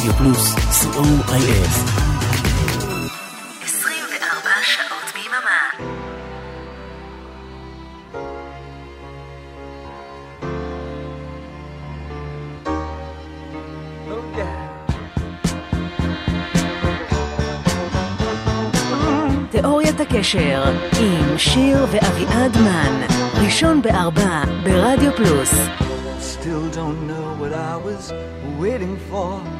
רדיו פלוס, co.il. 24 שעות ביממה. תיאוריית הקשר עם שיר ואביעד מן, ראשון בארבע ברדיו פלוס. Still don't know what I was waiting for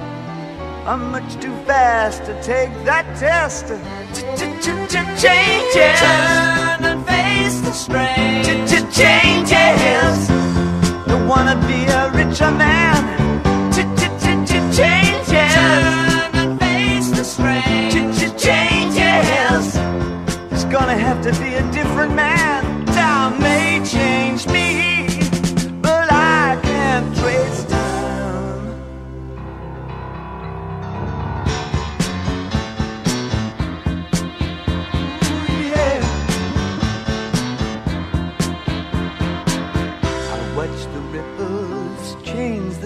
I'm much too fast to take that test. Changes. Turn and face the strain. Changes. Don't wanna be a richer man. Changes. Turn and face the strain. Changes. It's gonna have to be a different man. Time may change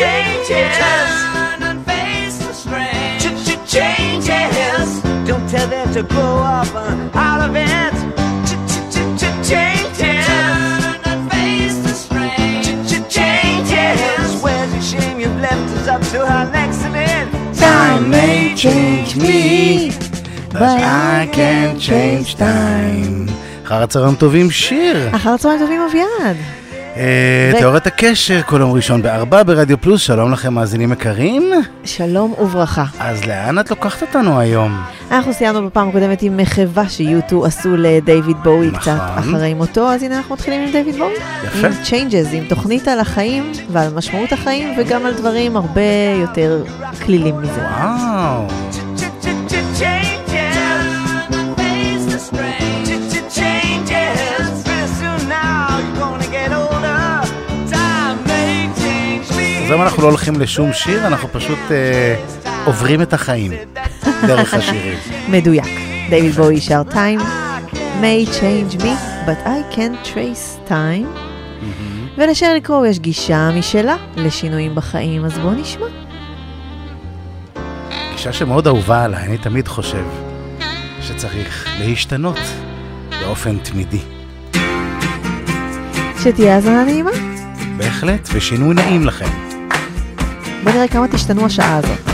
Changes. Turn and face the strange. Changes. Don't tell them to grow up uh, out of it. Changes. Turn and face the strange. Changes. Where's your shame you've left us up to our next event? Time may change me, but I can't change time. אחר הצהריים טובים, שיר. אחר הצהריים טובים אביעד. אה, תיאוריית הקשר, כל יום ראשון בארבע ברדיו פלוס, שלום לכם מאזינים יקרים. שלום וברכה. אז לאן את לוקחת אותנו היום? אנחנו סיימנו בפעם הקודמת עם מחווה שיוטו עשו לדייוויד בואי נכון. קצת אחרי מותו, אז הנה אנחנו מתחילים עם דייוויד בואי. יפה. עם Changes, עם תוכנית על החיים ועל משמעות החיים וגם על דברים הרבה יותר כלילים מזה. וואו. אז היום אנחנו לא הולכים לשום שיר, אנחנו פשוט אה, עוברים את החיים דרך השירים. מדויק. דייוויד בואי שר time may change me, but I can't trace time. ולשרלי קרואו יש גישה משלה לשינויים בחיים, אז בואו נשמע. גישה שמאוד אהובה עליי, אני תמיד חושב שצריך להשתנות באופן תמידי. שתהיה האזנה נעימה. בהחלט, ושינוי נעים לכם. בואו נראה כמה תשתנו השעה הזאת.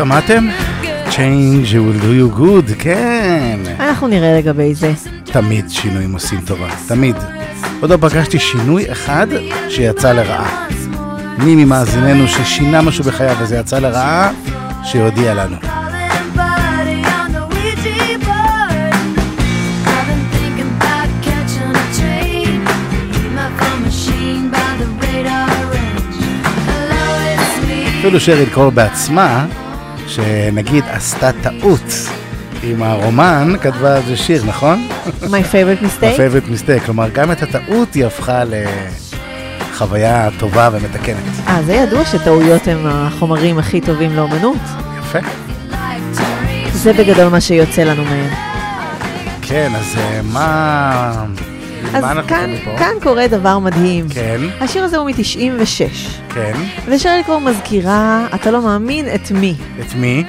שמעתם? Change will do you good, כן. אנחנו נראה לגבי זה. תמיד שינויים עושים טובה, תמיד. עוד לא פגשתי שינוי אחד שיצא לרעה. מי ממאזיננו ששינה משהו בחייו וזה יצא לרעה, שיודיע לנו. אפילו שריל קול בעצמה, שנגיד עשתה טעות עם הרומן, כתבה על זה שיר, נכון? My favorite mistake? favorite mistake, כלומר גם את הטעות היא הפכה לחוויה טובה ומתקנת. אה, זה ידוע שטעויות הם החומרים הכי טובים לאומנות. יפה. זה בגדול מה שיוצא לנו מהם. כן, אז אה, מה... אז כאן? כאן קורה דבר מדהים. כן, השיר הזה הוא מ-96, כן. ושריל קור מזכירה, אתה לא מאמין, את מי? את מי?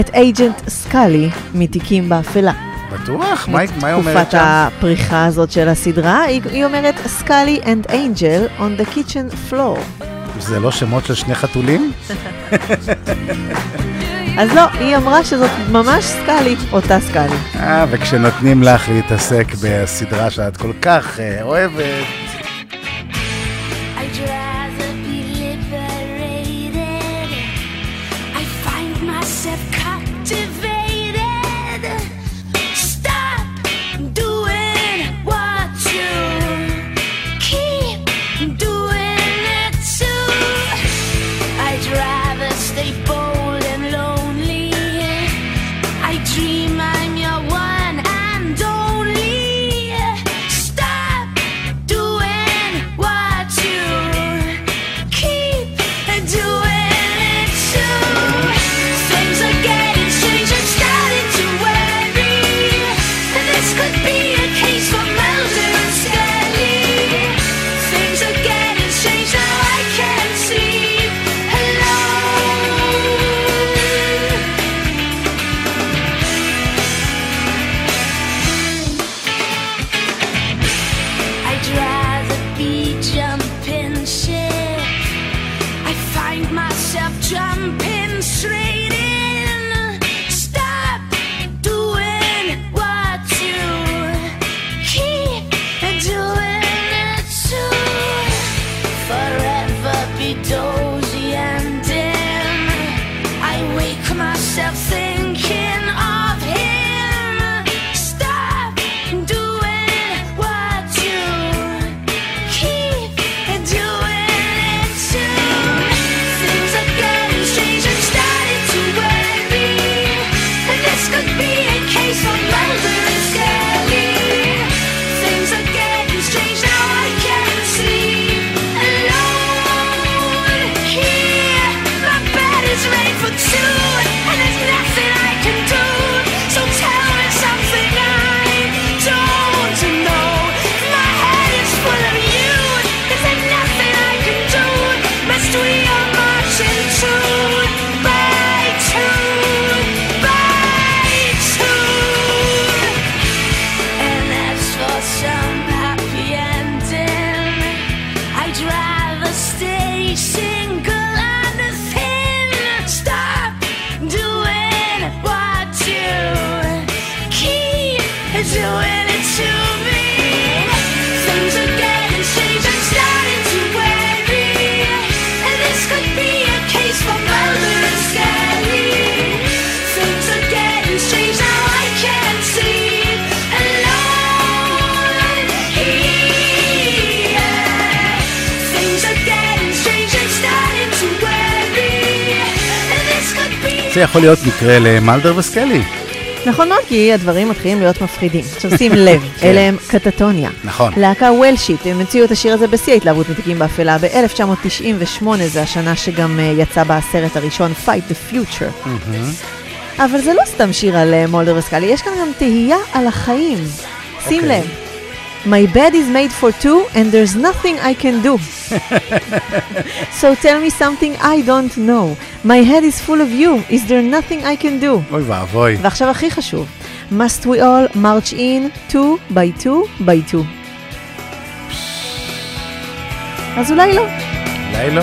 את אייג'נט סקאלי מתיקים באפלה. בטוח? מה היא מה היא אומרת תקופת שם? הפריחה הזאת של הסדרה, היא, היא אומרת סקאלי and אנג'ל on the kitchen floor. זה לא שמות של שני חתולים? אז לא, היא אמרה שזאת ממש סקאלי, אותה סקאלי. אה, וכשנותנים לך להתעסק בסדרה שאת כל כך אה, אוהבת, זה יכול להיות מקרה למלדר וסקלי. נכון מאוד, כי הדברים מתחילים להיות מפחידים. עכשיו שים לב, כן. אלה הם קטטוניה. נכון. להקה וולשיט, הם המציאו את השיר הזה בשיא ההתלהבות מתיקים באפלה ב-1998, זה השנה שגם אה, יצא בה הסרט הראשון, Fight the Future. אבל זה לא סתם שיר על אה, מולדר וסקאלי, יש כאן גם תהייה על החיים. שים אוקיי. לב. My bed is made for two and there's nothing I can do. so tell me something I don't know. My head is full of you. Is there nothing I can do? אוי ואבוי. ועכשיו הכי חשוב, must we all march in two by two by two. אז אולי לא. אולי לא.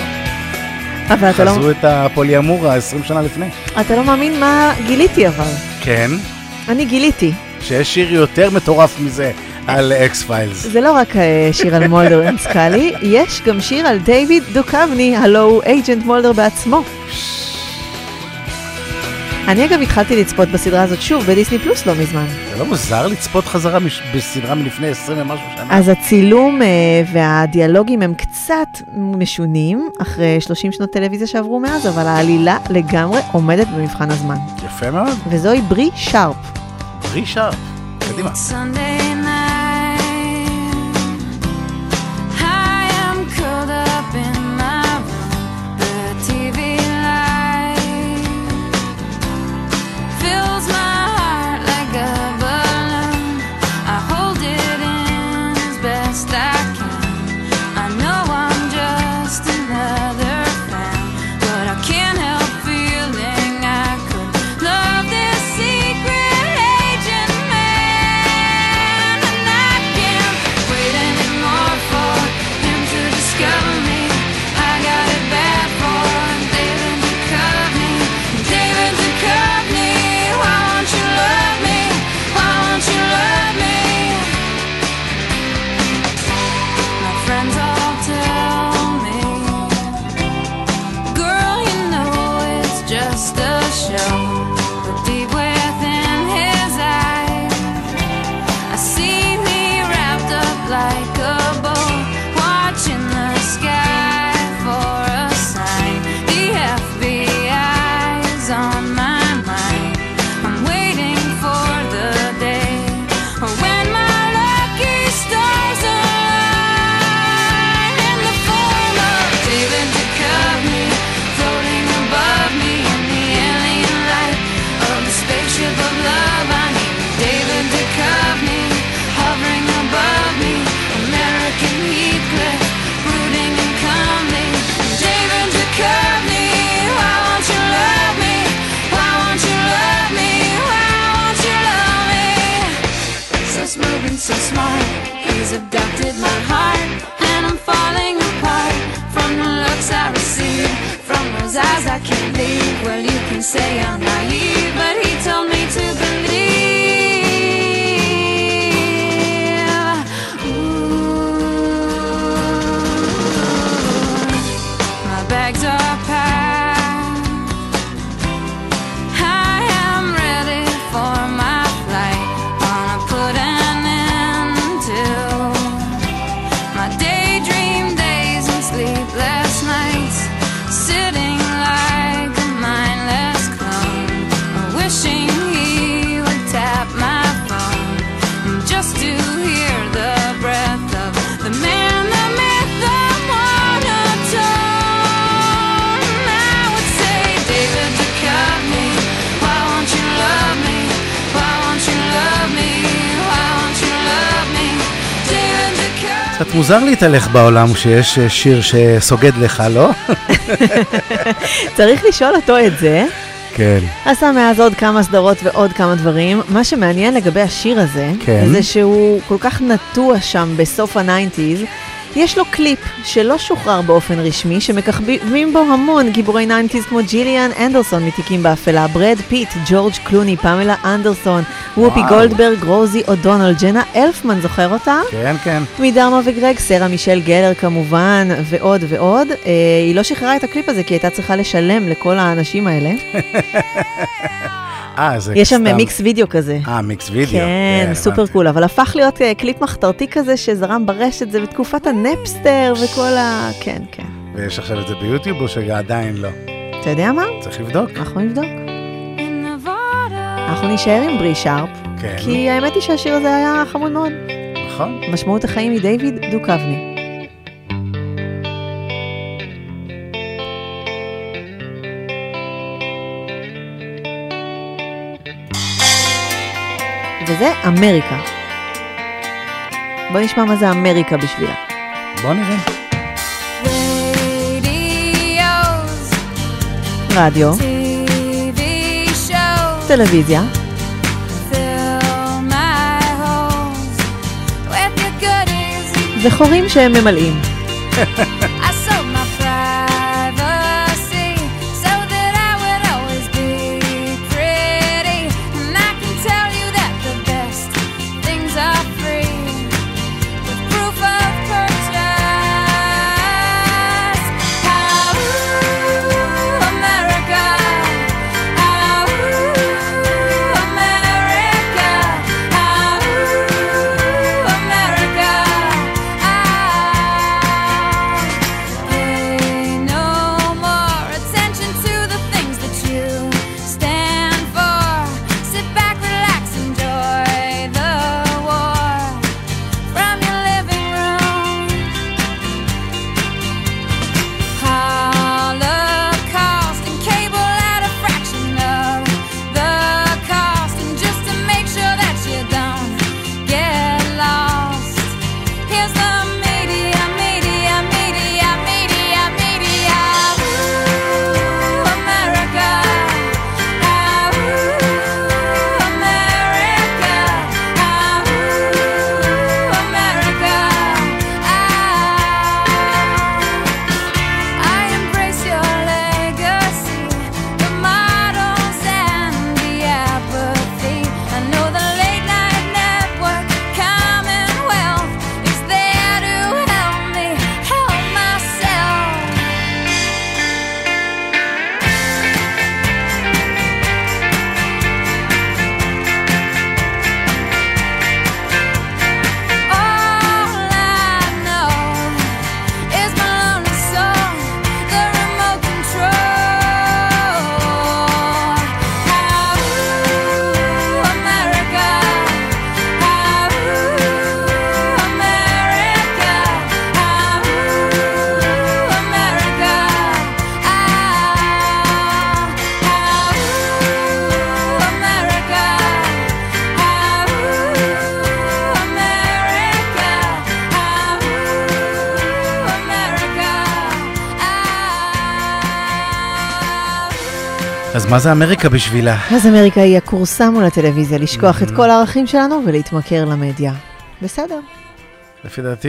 אבל אתה לא, חזרו את הפוליאמורה 20 שנה לפני. אתה לא מאמין מה גיליתי אבל. כן, אני גיליתי. שיש שיר יותר מטורף מזה על אקס פיילס. זה לא רק אה, שיר על מולדר אנסקלי, יש גם שיר על דיוויד דוקבני, הלו הוא אייג'נט מולדר בעצמו. אני אגב התחלתי לצפות בסדרה הזאת שוב בדיסני פלוס לא מזמן. זה לא מוזר לצפות חזרה מש- בסדרה מלפני 20 ומשהו שנה? אז הצילום אה, והדיאלוגים הם קצת משונים, אחרי 30 שנות טלוויזיה שעברו מאז, אבל העלילה לגמרי עומדת במבחן הזמן. יפה מאוד. וזוהי ברי שרפ. ברי שרפ. קדימה. So smart, he's abducted my heart, and I'm falling apart from the looks I receive, from those eyes I can't leave. Well, you can say I'm naive, but he told me to קצת מוזר להתהלך בעולם שיש אה, שיר שסוגד לך, לא? צריך לשאול אותו את זה. כן. עשה מאז עוד כמה סדרות ועוד כמה דברים. מה שמעניין לגבי השיר הזה, כן. זה שהוא כל כך נטוע שם בסוף ה nineties. יש לו קליפ שלא שוחרר באופן רשמי, שמככבים בו המון גיבורי nineties כמו ג'יליאן אנדרסון מתיקים באפלה, ברד פיט, ג'ורג' קלוני, פמלה אנדרסון, וופי וואו. גולדברג, רוזי אודונלד, ג'נה אלפמן, זוכר אותה? כן, כן. מדרמה וגרג, סרה מישל גלר כמובן, ועוד ועוד. אה, היא לא שחררה את הקליפ הזה כי היא הייתה צריכה לשלם לכל האנשים האלה. אה, זה יש שם סתם- מיקס וידאו כזה. אה, מיקס וידאו. כן, סופר הבנתי. cool, אבל הפך להיות אה, קליפ מחתרתי כזה שזרם ברשת, זה בתקופת הנפסטר וכל ה... כן, כן. ויש עכשיו את זה ביוטיוב או שעדיין לא? אתה יודע מה? צריך לבדוק. אנחנו נבדוק. אנחנו נישאר עם ברי שרפ, כן, כי האמת היא שהשיר הזה היה חמוד מאוד. נכון. משמעות החיים היא דיוויד דוקבני. וזה אמריקה. בוא נשמע מה זה אמריקה בשבילה. בוא נראה. רדיו, TV shows, טלוויזיה. וחורים שהם ממלאים. מה זה אמריקה בשבילה? אז אמריקה היא הכורסה מול הטלוויזיה, לשכוח את כל הערכים שלנו ולהתמכר למדיה. בסדר. לפי דעתי,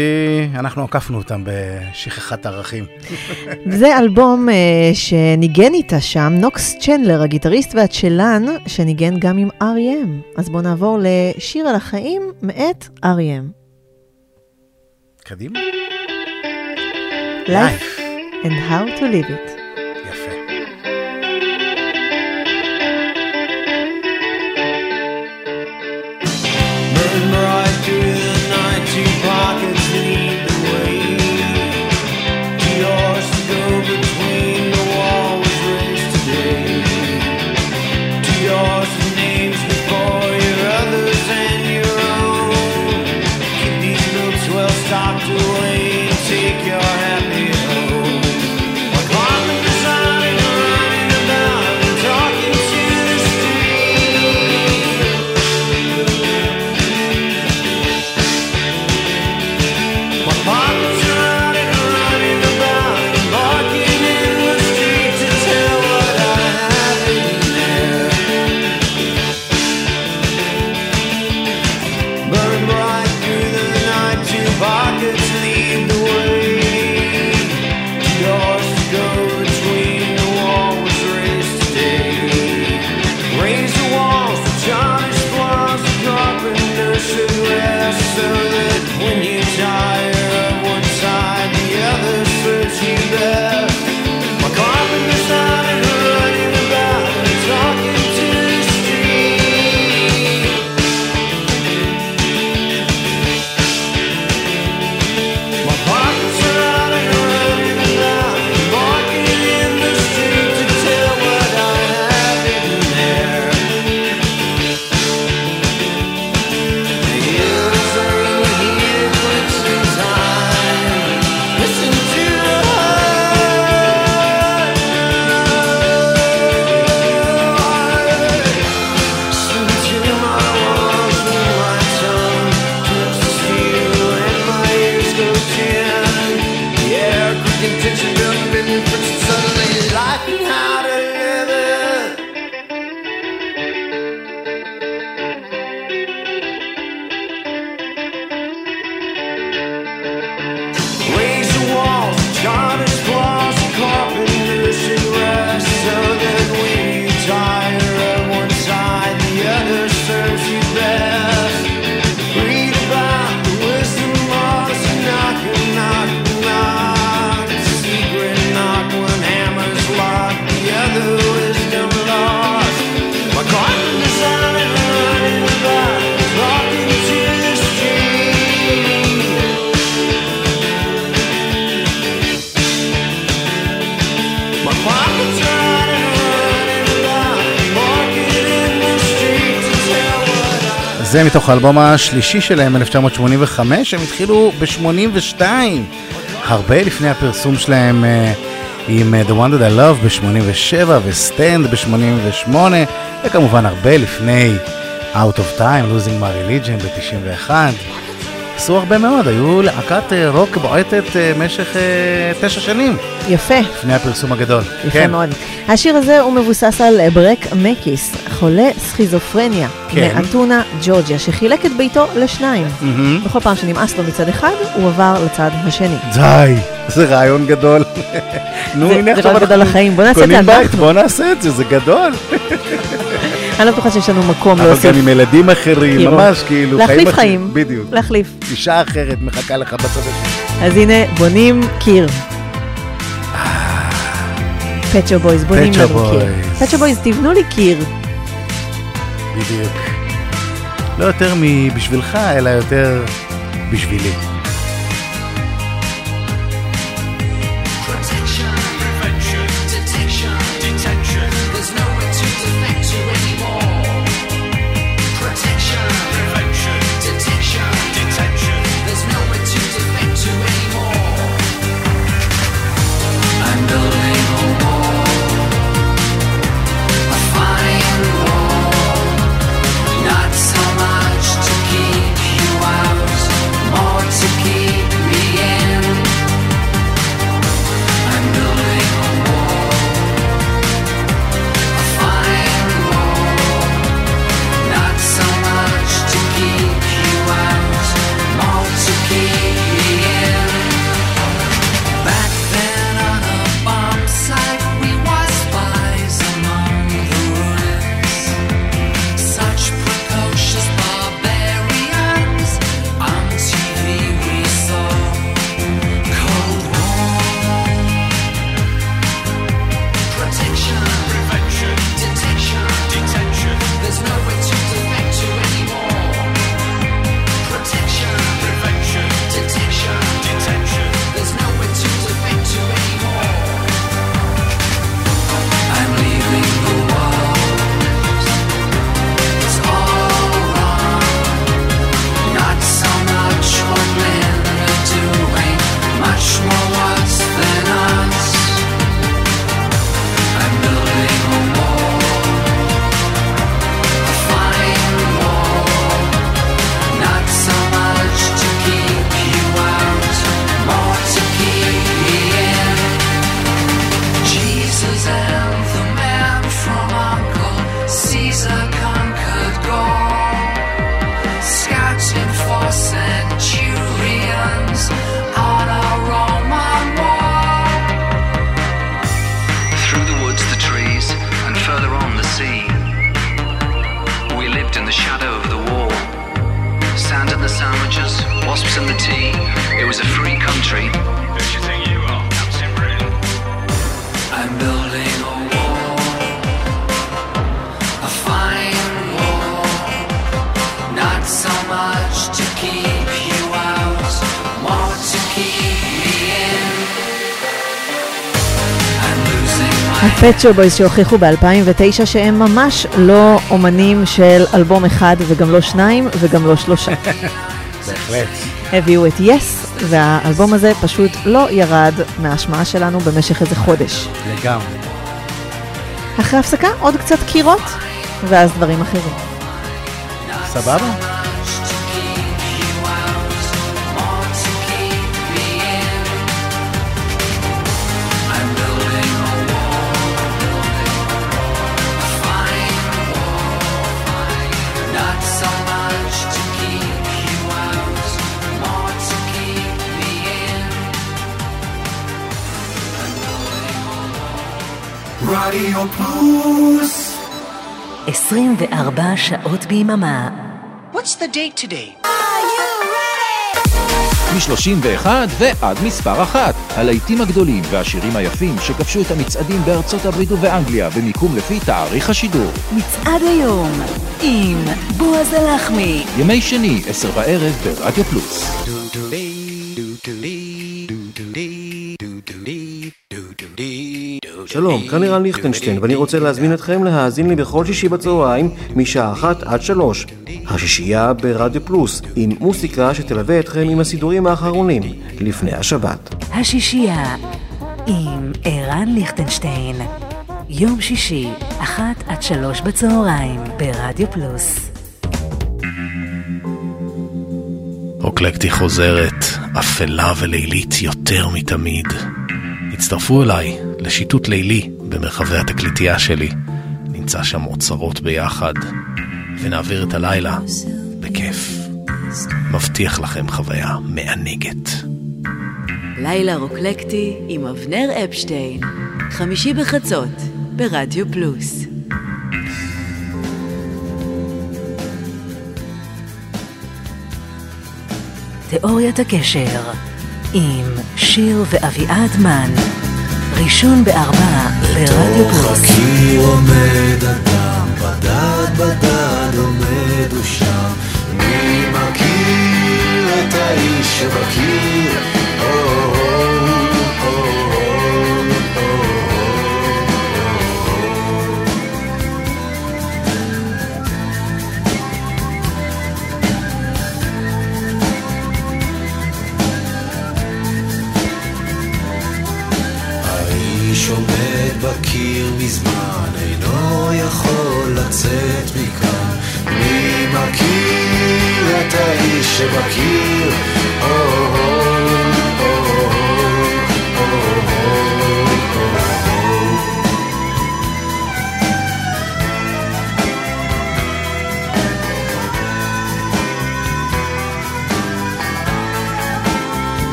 אנחנו עקפנו אותם בשכחת ערכים. זה אלבום uh, שניגן איתה שם, נוקס צ'נדלר, הגיטריסט והצ'לן, שניגן גם עם R.E.M. אז בואו נעבור לשיר על החיים מאת R.E.M. קדימה. Life and how to live it. זה מתוך האלבום השלישי שלהם, 1985, הם התחילו ב-82, הרבה לפני הפרסום שלהם אה, עם אה, The One That I Love ב-87 ו Stand ב-88, וכמובן הרבה לפני Out of Time, Losing My Religion ב-91. עשו הרבה מאוד, היו להקת אה, רוק בועטת אה, משך אה, תשע שנים יפה. לפני הפרסום הגדול. יפה כן. מאוד. השיר הזה הוא מבוסס על ברק מקיס, חולה סכיזופרניה, כן. מאתונה, ג'ורג'יה, שחילק את ביתו לשניים. מהמם. בכל פעם שנמאס לו מצד אחד, הוא עבר לצד השני. די, זה רעיון גדול. נו, זה- הנה זה עכשיו רעיון גדול אנחנו לחיים. בוא נעשה את זה קונים בית, אנחנו. בוא נעשה את זה, זה גדול. אני לא בטוחה שיש לנו מקום אבל להוסיף. גם עם ילדים אחרים. ממש כאילו, להחליף. חיים. בדיוק. להחליף. אישה אחרת מחכה לך בצד השני. אז הנה, בונים קיר. Pet Shop Boys, בונים לנו קיר. Pet Shop Boys, תבנו לי קיר. בדיוק. לא יותר מבשבילך, אלא יותר בשבילי. In the shadow of the wall. Sand in the sandwiches, wasps in the tea. It was a free country. שו בויז שהוכיחו ב-2009 שהם ממש לא אומנים של אלבום אחד וגם לא שניים וגם לא שלושה. בהחלט. הביאו את יס, והאלבום הזה פשוט לא ירד מההשמעה שלנו במשך איזה חודש. לגמרי. אחרי הפסקה עוד קצת קירות, ואז דברים אחרים. סבבה? רדיו פלוס 24 שעות ביממה. What's the date today? מ-31 ועד מספר אחת. הלהיטים הגדולים והשירים היפים שכבשו את המצעדים בארצות הברית ובאנגליה במיקום לפי תאריך השידור. מצעד היום עם בועז הלחמי. ימי שני, עשר בערב ברדיו פלוס. שלום, כאן לירן ליכטנשטיין, ואני רוצה להזמין אתכם להאזין לי בכל שישי בצהריים, משעה אחת עד שלוש. השישייה ברדיו פלוס, עם מוסיקה שתלווה אתכם עם הסידורים האחרונים, לפני השבת. השישייה עם ערן ליכטנשטיין. יום שישי, אחת עד שלוש בצהריים, ברדיו פלוס. אוקלקטי חוזרת, אפלה ולילית יותר מתמיד. הצטרפו אליי לשיטוט לילי במרחבי התקליטייה שלי. נמצא שם אוצרות ביחד, ונעביר את הלילה בכיף. מבטיח לכם חוויה מענגת. לילה רוקלקטי עם אבנר אפשטיין. חמישי בחצות, ברדיו פלוס. תיאוריית הקשר עם שיר ואביעד מן. ראשון בארבע ברדיו פלוס. הקיר עומד אדם, בדד בדד עומד הוא שם. מי מכיר את האיש שבקיר? האיש עומד בקיר מזמן, אינו יכול לצאת מכאן. מי מכיר את האיש שבקיר? או,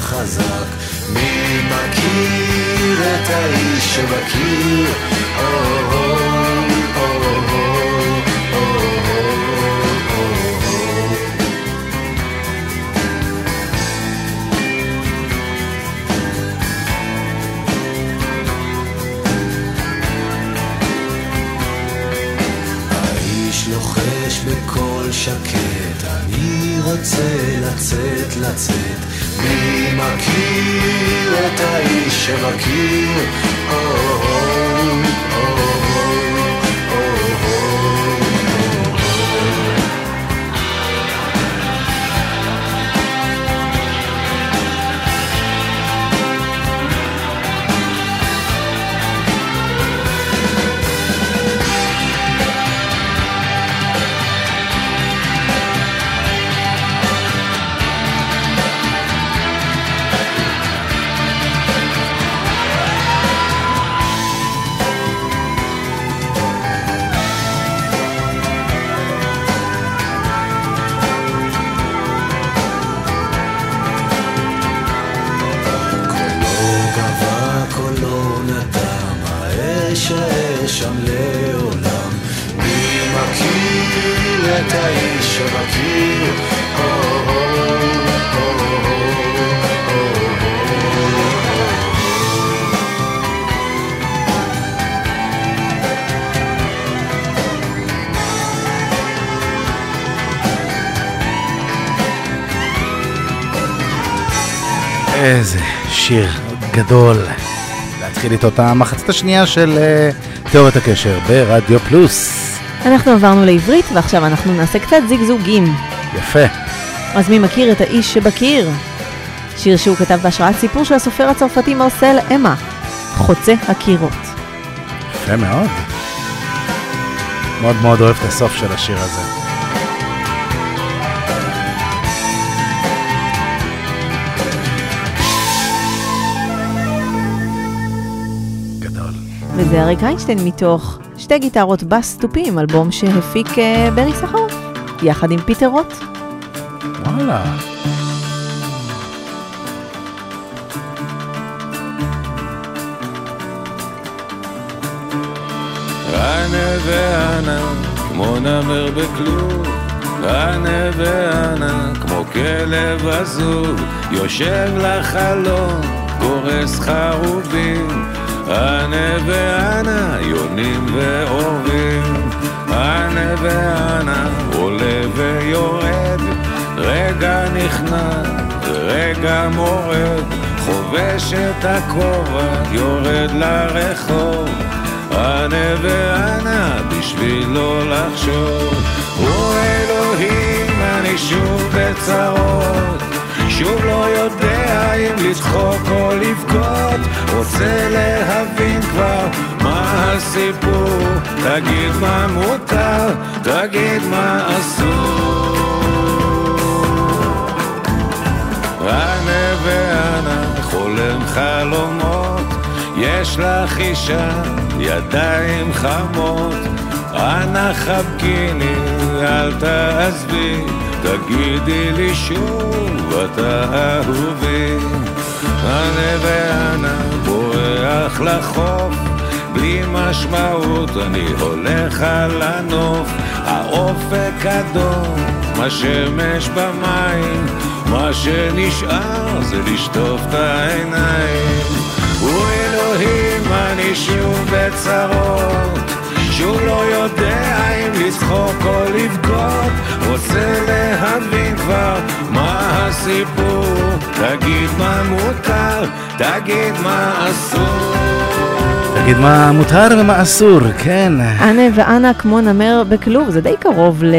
חזק. מי מכיר את האיש שבקיר? להתחיל איתו את המחצית השנייה של אה, תיאוריית הקשר ברדיו פלוס. אנחנו עברנו לעברית ועכשיו אנחנו נעשה קצת זיגזוגים. יפה. אז מי מכיר את האיש שבקיר? שיר שהוא כתב בהשראת סיפור של הסופר הצרפתי מרסל אמה, חוצה הקירות. יפה מאוד. מאוד מאוד אוהב את הסוף של השיר הזה. וזה אריק איינשטיין מתוך שתי גיטרות בס תופים, אלבום שהפיק אה, ברי סחרוף, יחד עם פיטר רוט. וואלה. אנה ואנה, כמו נמר בכלוב, אנה ואנה, כמו כלב עזוב, יושב לחלום, גורס חרובים, אנה ואנה, יונים ואורבים, אנה ואנה, עולה ויורד, רגע נכנע, רגע מורד, חובש את הכובע, יורד לרחוב. אנה ואנה בשביל לא לחשוב. הוא אלוהים אני שוב בצרות. שוב לא יודע אם לצחוק או לבכות רוצה להבין כבר מה הסיפור. תגיד מה מותר תגיד מה אסור. אנה ואנה חולם חלומות יש לך אישה ידיים חמות. אנא חבקיני אל תעזבי תגידי לי שוב אתה אהובי ואנה בורח לחוף. בלי משמעות אני הולך על הנוף. האופק אדום השמש במים מה שנשאר זה לשטוף את העיניים. הוא אלוהים אני שוב בצרות שוב לא יודע אם לצחוק או לבכות רוצה להבין כבר מה הסיפור תגיד מה מותר, תגיד מה אסור תגיד מה מותר ומה אסור, כן. אנה ואנה כמו נמר בכלוב, זה די קרוב ל...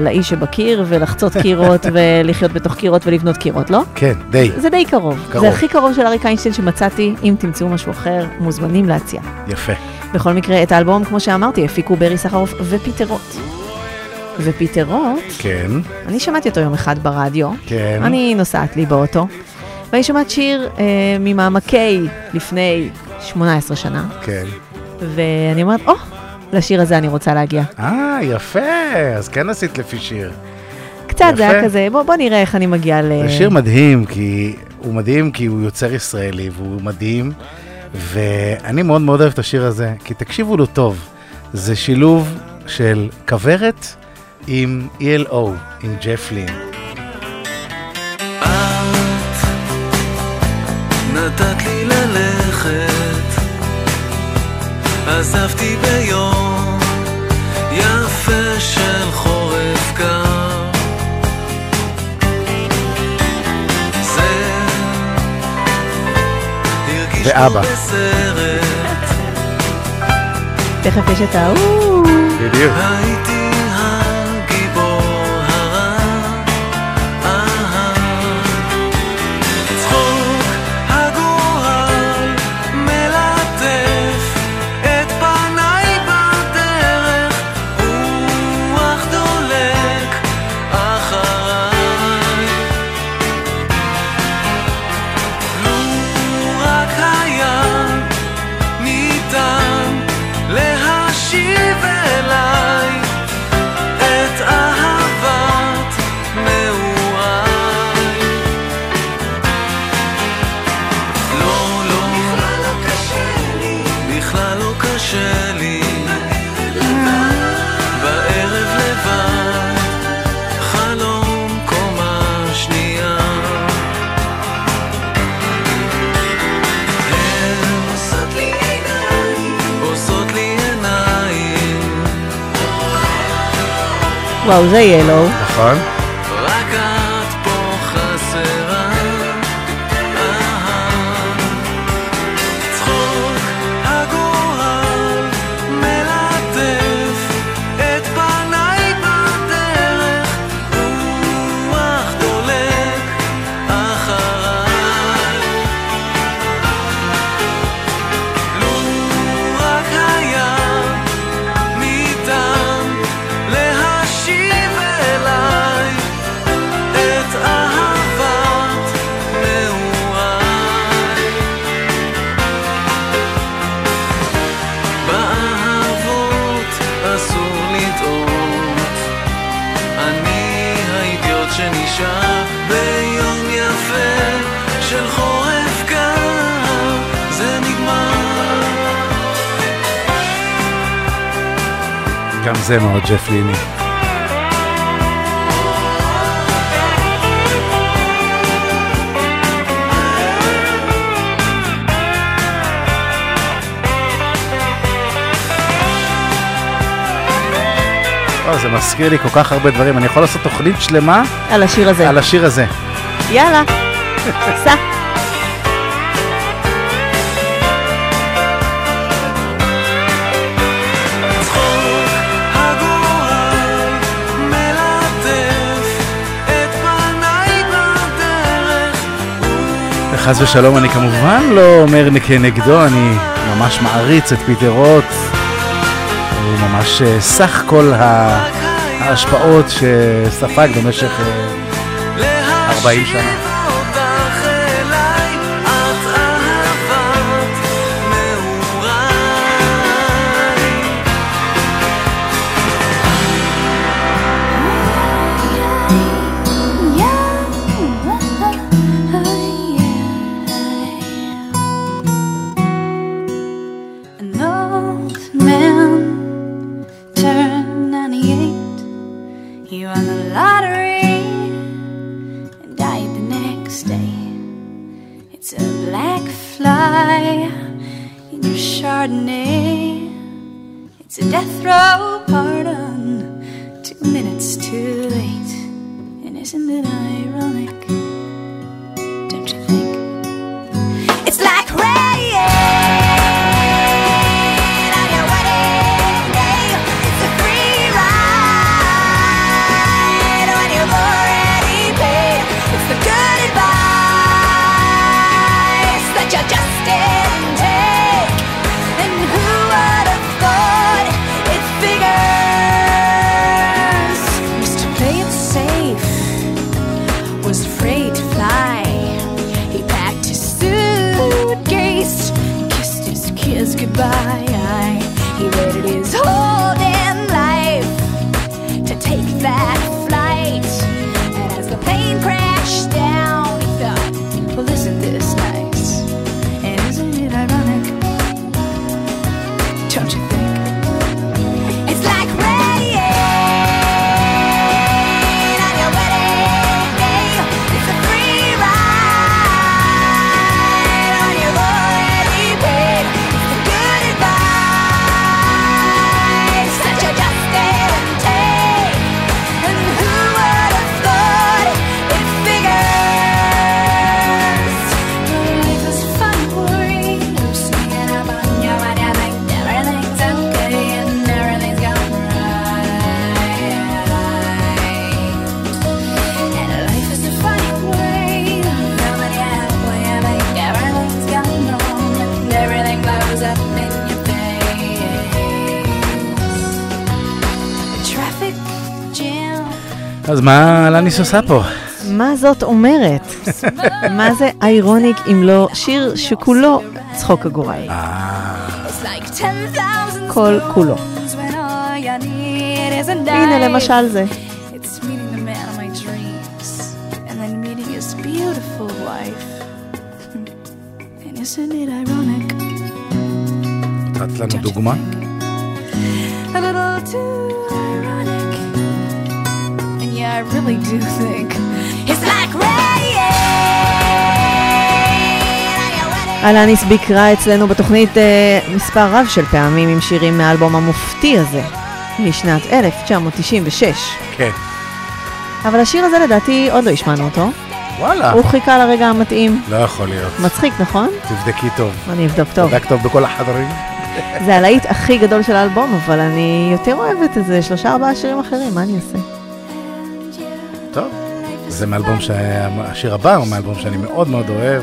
לאיש שבקיר ולחצות קירות ולחיות בתוך קירות ולבנות קירות, לא? כן, די. זה די קרוב. קרוב. זה הכי קרוב של אריק איינשטיין שמצאתי, אם תמצאו משהו אחר, מוזמנים להציע. יפה. בכל מקרה, את האלבום, כמו שאמרתי, הפיקו ברי סחרוף ופיטר רוט. ופיטר רוט, כן, אני שמעתי אותו יום אחד ברדיו. כן. אני נוסעת לי באוטו, ואני שומעת שיר אה, ממעמקי לפני 18 שנה, כן. ואני אומרת, או, לשיר הזה אני רוצה להגיע. אה, יפה, אז כן עשית לפי שיר. קצת, זה יפה. היה כזה, בוא, בוא נראה איך אני מגיעה ל... זה שיר מדהים, כי הוא מדהים כי הוא יוצר ישראלי והוא מדהים, ואני מאוד מאוד אוהב את השיר הזה, כי תקשיבו לו טוב, זה שילוב של כוורת עם ELO, עם ג'ף לין. נתת לי ללכת, עזבתי ביום ואבא. תכף יש את ההוא. בדיוק. Close, אה יאלו? נכון. ג'ף ליני. לא, זה מזכיר לי כל כך הרבה דברים. אני יכול לעשות תוכנית שלמה... על השיר הזה. על השיר הזה. יאללה, סע. חס ושלום, אני כמובן לא אומר כנגדו, אני ממש מעריץ את פיטר רוט. הוא ממש אה, סך כל ההשפעות שספג במשך אה, 40 שנה. אניס עושה פה? מה זאת אומרת? מה זה איירוניק אם לא שיר שכולו צחוק הגורל? אה. כל כולו. הנה למשל זה. נתת לנו דוגמה? really do think it's like rain. אלניס ביקרה אצלנו בתוכנית uh, מספר רב של פעמים עם שירים מהאלבום המופתי הזה, משנת 1996. כן. אבל השיר הזה לדעתי עוד לא השמענו אותו. וואלה. הוא חיכה לרגע המתאים. לא יכול להיות. מצחיק, נכון? תבדקי טוב. אני אבדוק טוב. תבדק טוב בכל החדרים. זה הלהיט הכי גדול של האלבום, אבל אני יותר אוהבת איזה שלושה ארבעה שירים אחרים, מה אני אעשה? טוב. זה מאלבום, שה- השיר הבא הוא מאלבום שאני מאוד מאוד אוהב.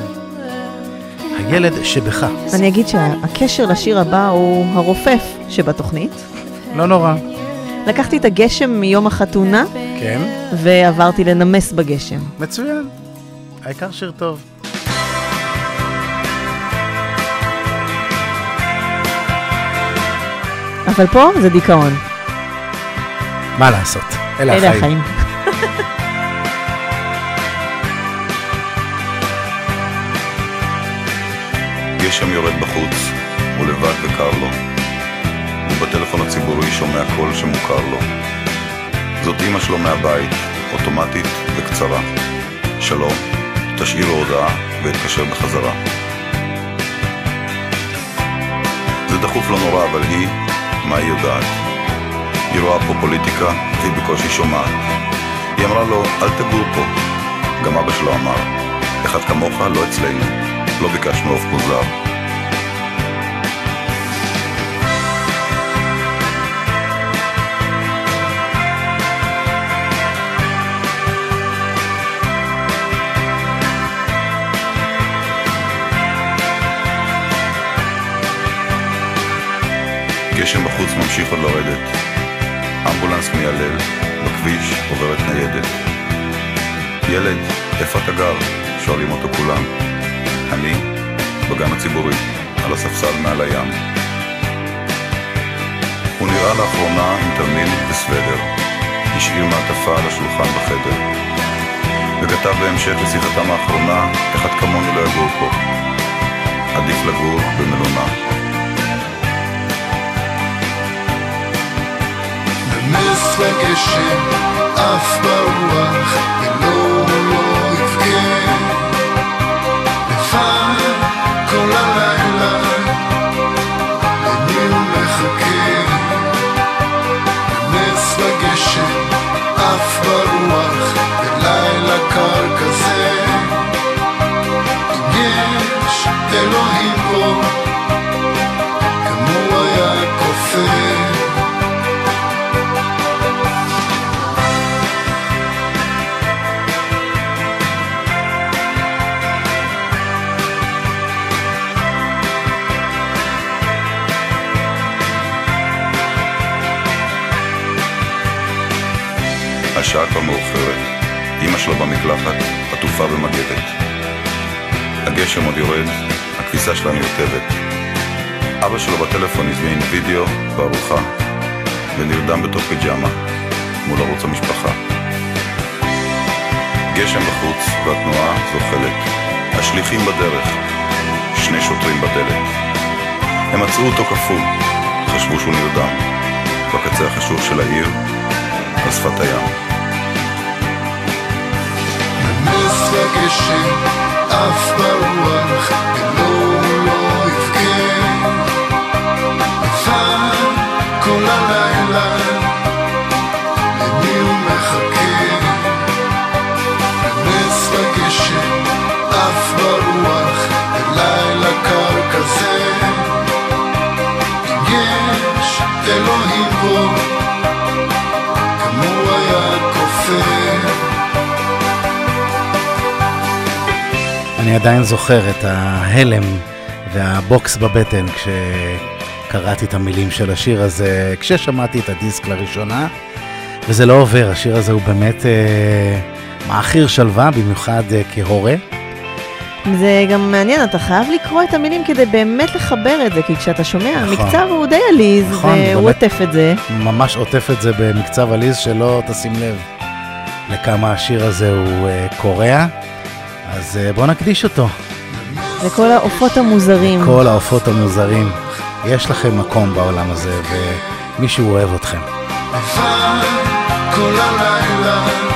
הילד שבך. אני אגיד שהקשר לשיר הבא הוא הרופף שבתוכנית. לא נורא. לקחתי את הגשם מיום החתונה, כן. ועברתי לנמס בגשם. מצוין. העיקר שיר טוב. אבל פה זה דיכאון. מה לעשות? אלה אלה החיים. גשם יורד בחוץ, הוא לבד וקר לו. ובטלפון הציבורי שומע קול שמוכר לו. זאת אמא שלו מהבית, אוטומטית וקצרה. שלום, תשאיר לו הודעה ואתקשר בחזרה. זה דחוף לא נורא, אבל היא, מה היא יודעת? היא רואה פה פוליטיקה, והיא בקושי שומעת. היא אמרה לו, אל תגור פה. גם אבא שלו אמר, אחד כמוך לא אצלנו, לא ביקשנו עוף מוזר. גשם בחוץ ממשיך עוד לרדת. אמבולנס מיילל, בכביש עוברת ניידת. ילד, איפה אתה גר? שואלים אותו כולם. אני, בגן הציבורי, על הספסל מעל הים. הוא נראה לאחרונה עם תרמיל וסוודר. השאיר מעטפה על השולחן בחדר. וכתב בהמשך לשיחתם האחרונה, אחד כמוני לא יגור פה. עדיף לגור במלונה. נס וגשם עף ברוח ולא לא יבכה השעה כבר מאוחרת. אמא שלו במקלחת, עטופה במגבת. הגשם עוד יורד, הכביסה שלה מיוטבת. אבא שלו בטלפון הזמין וידאו וארוחה, ונרדם בתוך פיג'מה, מול ערוץ המשפחה. גשם בחוץ, והתנועה זוחלת. השליחים בדרך, שני שוטרים בדלת. הם מצאו אותו קפוא, חשבו שהוא נרדם. בקצה החשוך של העיר, על שפת הים. נס וגשם עף ברוח ולא לא אני עדיין זוכר את ההלם והבוקס בבטן כשקראתי את המילים של השיר הזה, כששמעתי את הדיסק לראשונה, וזה לא עובר, השיר הזה הוא באמת אה, מעכיר שלווה, במיוחד אה, כהורה. זה גם מעניין, אתה חייב לקרוא את המילים כדי באמת לחבר את זה, כי כשאתה שומע, נכון. המקצב הוא די עליז, נכון, והוא. עוטף את זה. ממש עוטף את זה במקצב עליז, שלא תשים לב לכמה השיר הזה הוא אה, קורע. אז אה, בואו נקדיש אותו. וכל העופות המוזרים. כל העופות המוזרים. יש לכם מקום בעולם הזה, ומישהו אוהב אתכם. לבד כל הלילה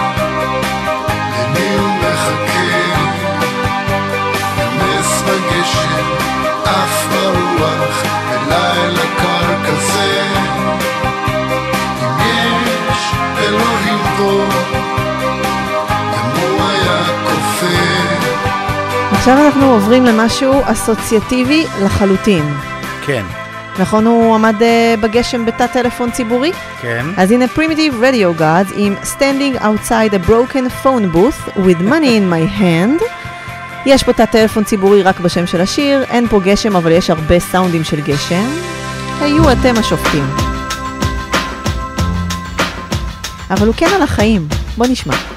עכשיו אנחנו עוברים למשהו אסוציאטיבי לחלוטין. כן, נכון, הוא עמד אה, בגשם בתא טלפון ציבורי? כן. אז הנה Primitive Radio Gods עם Standing Outside a Broken Phone Booth with Money in My Hand. יש פה תא טלפון ציבורי רק בשם של השיר, אין פה גשם אבל יש הרבה סאונדים של גשם. היו אתם השופטים. אבל הוא כן על החיים, בוא נשמע.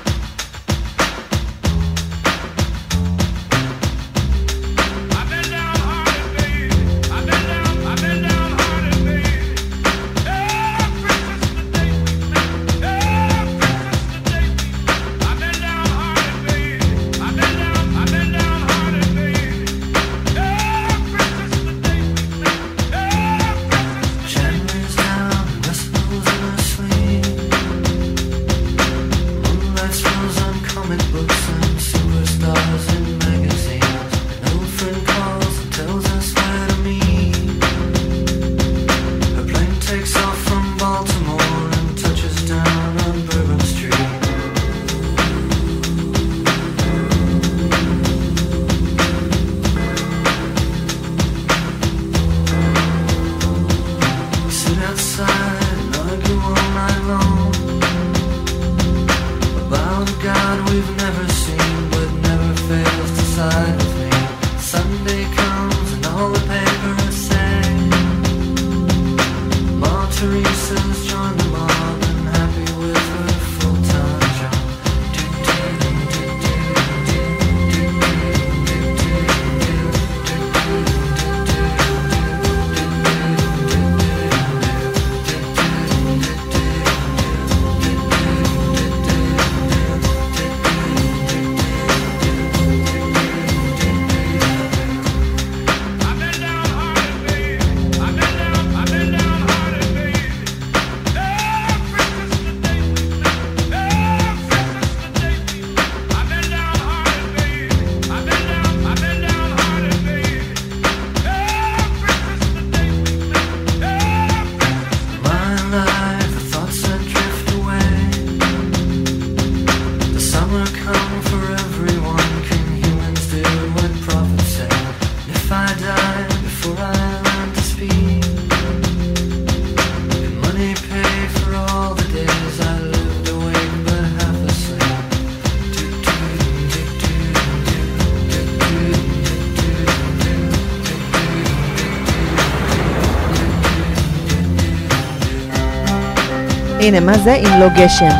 הנה, מה זה אם לא גשם?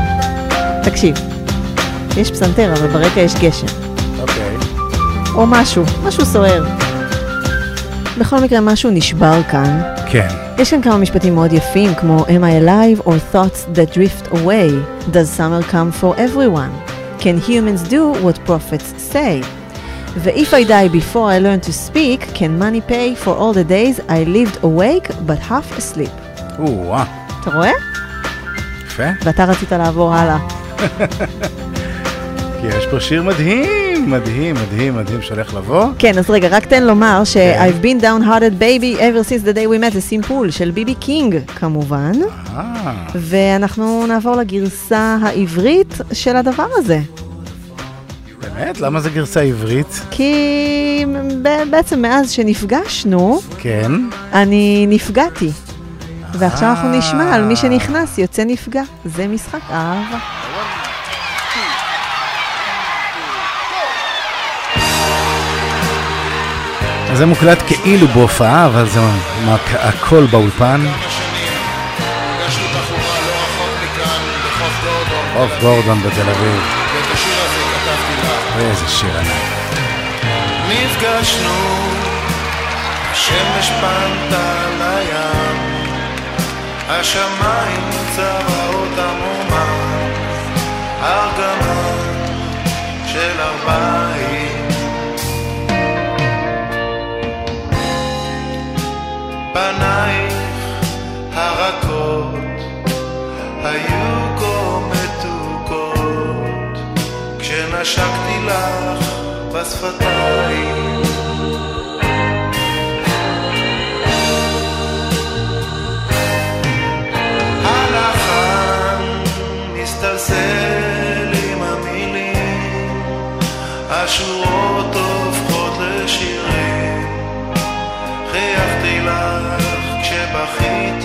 תקשיב, יש פסנתר, אבל ברקע יש גשם. אוקיי. או משהו, משהו סוער. בכל מקרה, משהו נשבר כאן. כן. יש כאן כמה משפטים מאוד יפים, כמו Am I alive or thoughts that drift away? Does summer come for everyone? Can humans do what prophets say? ו-If I die before I learn to speak, can money pay for all the days I lived awake but half asleep? או-אה, אתה רואה? יפה. ואתה רצית לעבור הלאה. כי יש פה שיר מדהים, מדהים, מדהים, מדהים שהולך לבוא. כן, אז רגע, רק תן לומר ש-I've been downhearted baby ever since the day we met, זה סימפול של ביבי קינג כמובן. אה, ואנחנו נעבור לגרסה העברית של הדבר הזה. באמת? למה זה גרסה עברית? כי בעצם מאז שנפגשנו, כן. אני נפגעתי. ועכשיו אנחנו נשמע על מי שנכנס יוצא נפגע. זה משחק אהבה. אז זה מוקלט כאילו בהופעה, אבל זה הכל באולפן. חוף גורדון בתל אביב. איזה שיר ענק. נפגשנו, השמש פנתה לים, השמיים צבעות עמומה, ארגמן של ארבעים. פנייך הרכות היו כה מתוקות כשנשקתי לך בשפתיים מתפצל עם המילים, השורות הופכות לשירים. חייכתי לך כשבכית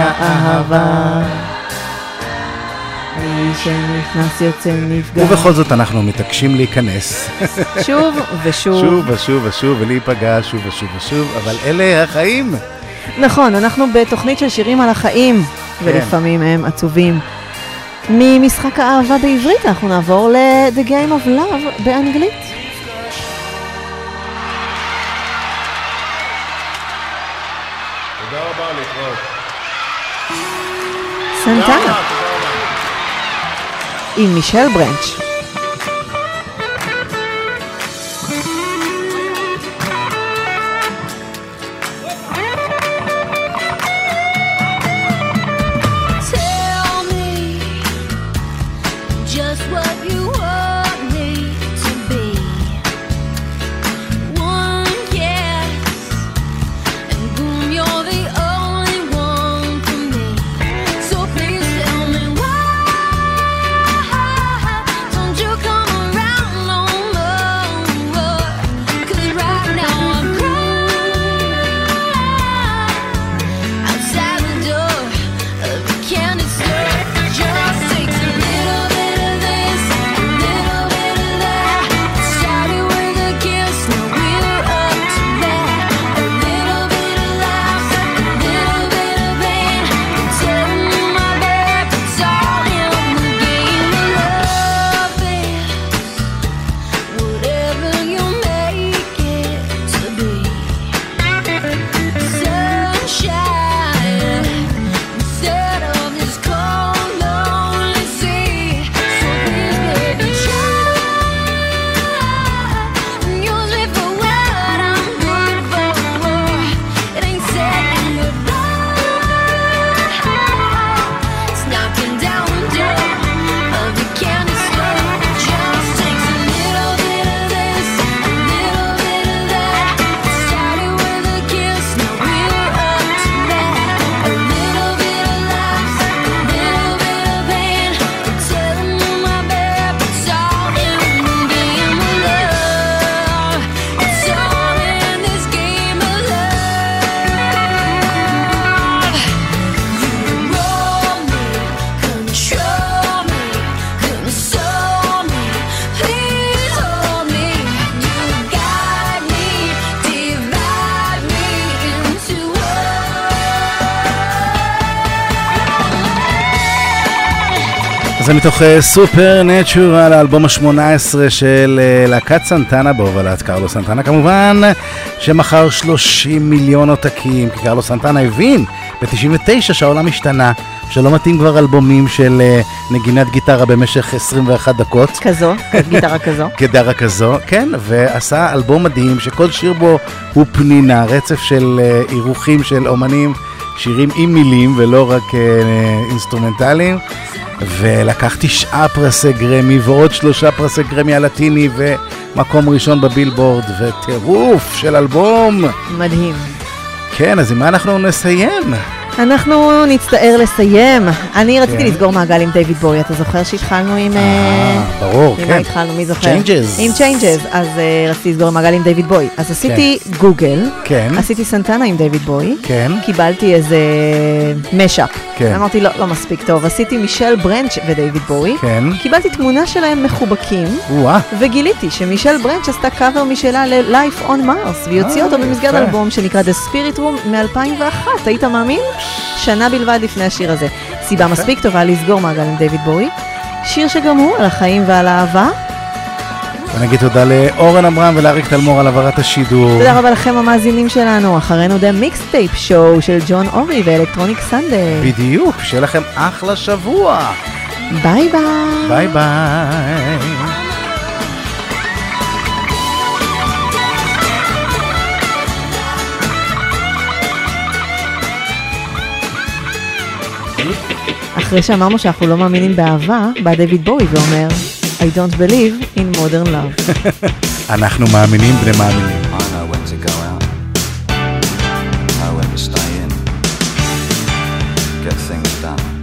האהבה. מי שנכנס יוצא נפגע. ובכל זאת אנחנו מתעקשים להיכנס. שוב ושוב. שוב ושוב ושוב ולהיפגע שוב ושוב ושוב, אבל אלה החיים. נכון, אנחנו בתוכנית של שירים על החיים, כן. ולפעמים הם עצובים. ממשחק האהבה בעברית אנחנו נעבור ל-The Game of Love באנגלית. סנטנה. עם מישל ברנץ'. זה מתוך סופר נטורל, האלבום ה-18 של אה, להקת סנטנה בהובלת קרלו סנטנה כמובן, שמכר 30 מיליון עותקים, כי קרלו סנטנה הבין ב-99 שהעולם השתנה, שלא מתאים כבר אלבומים של אה, נגינת גיטרה במשך 21 דקות. כזו, גיטרה כזו. גדרה כזו, כן, ועשה אלבום מדהים שכל שיר בו הוא פנינה, רצף של אה, אירוחים של אומנים, שירים עם מילים ולא רק אה, אינסטרומנטליים. ולקח תשעה פרסי גרמי ועוד שלושה פרסי גרמי הלטיני ומקום ראשון בבילבורד וטירוף של אלבום. מדהים. כן, אז עם מה אנחנו נסיים? אנחנו נצטער לסיים. אני רציתי כן. לסגור מעגל עם דיוויד בואי, אתה זוכר שהתחלנו עם... אה, ברור, עם כן. מה התחלנו? מי זוכר? Changes. עם Changes. אז אה, רציתי לסגור מעגל עם דיוויד בואי. אז עשיתי גוגל, כן. עשיתי סנטנה עם דיוויד בואי, כן. קיבלתי איזה משאפ. כן. אמרתי, לא, לא מספיק טוב. עשיתי מישל ברנץ' ודיוויד בוי. כן. קיבלתי תמונה שלהם מחובקים. וואה. וגיליתי שמישל ברנץ' עשתה קאבר משלה ל-Life on Mars, והיא הוציאה אה, אותו במסגרת. אלבום שנקרא The Spirit Room מ-2001, היית מאמין? שנה בלבד לפני השיר הזה. סיבה מספיק טובה לסגור מעגל עם דיוויד בואי. שיר שגם הוא על החיים ועל האהבה. ונגיד תודה לאורן עמרם ולאריק תלמור על העברת השידור. תודה רבה לכם המאזינים שלנו, אחרינו The Mixtape Show של ג'ון אורי ו Electronic Sunday. בדיוק, שיהיה לכם אחלה שבוע. ביי ביי. ביי ביי. אחרי שאמרנו שאנחנו לא מאמינים באהבה, בא דיוויד בואי ואומר, I don't believe in modern love. אנחנו מאמינים בני מאמינים. I know when to go out, know when to stay in, get things done.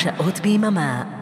שעות ביממה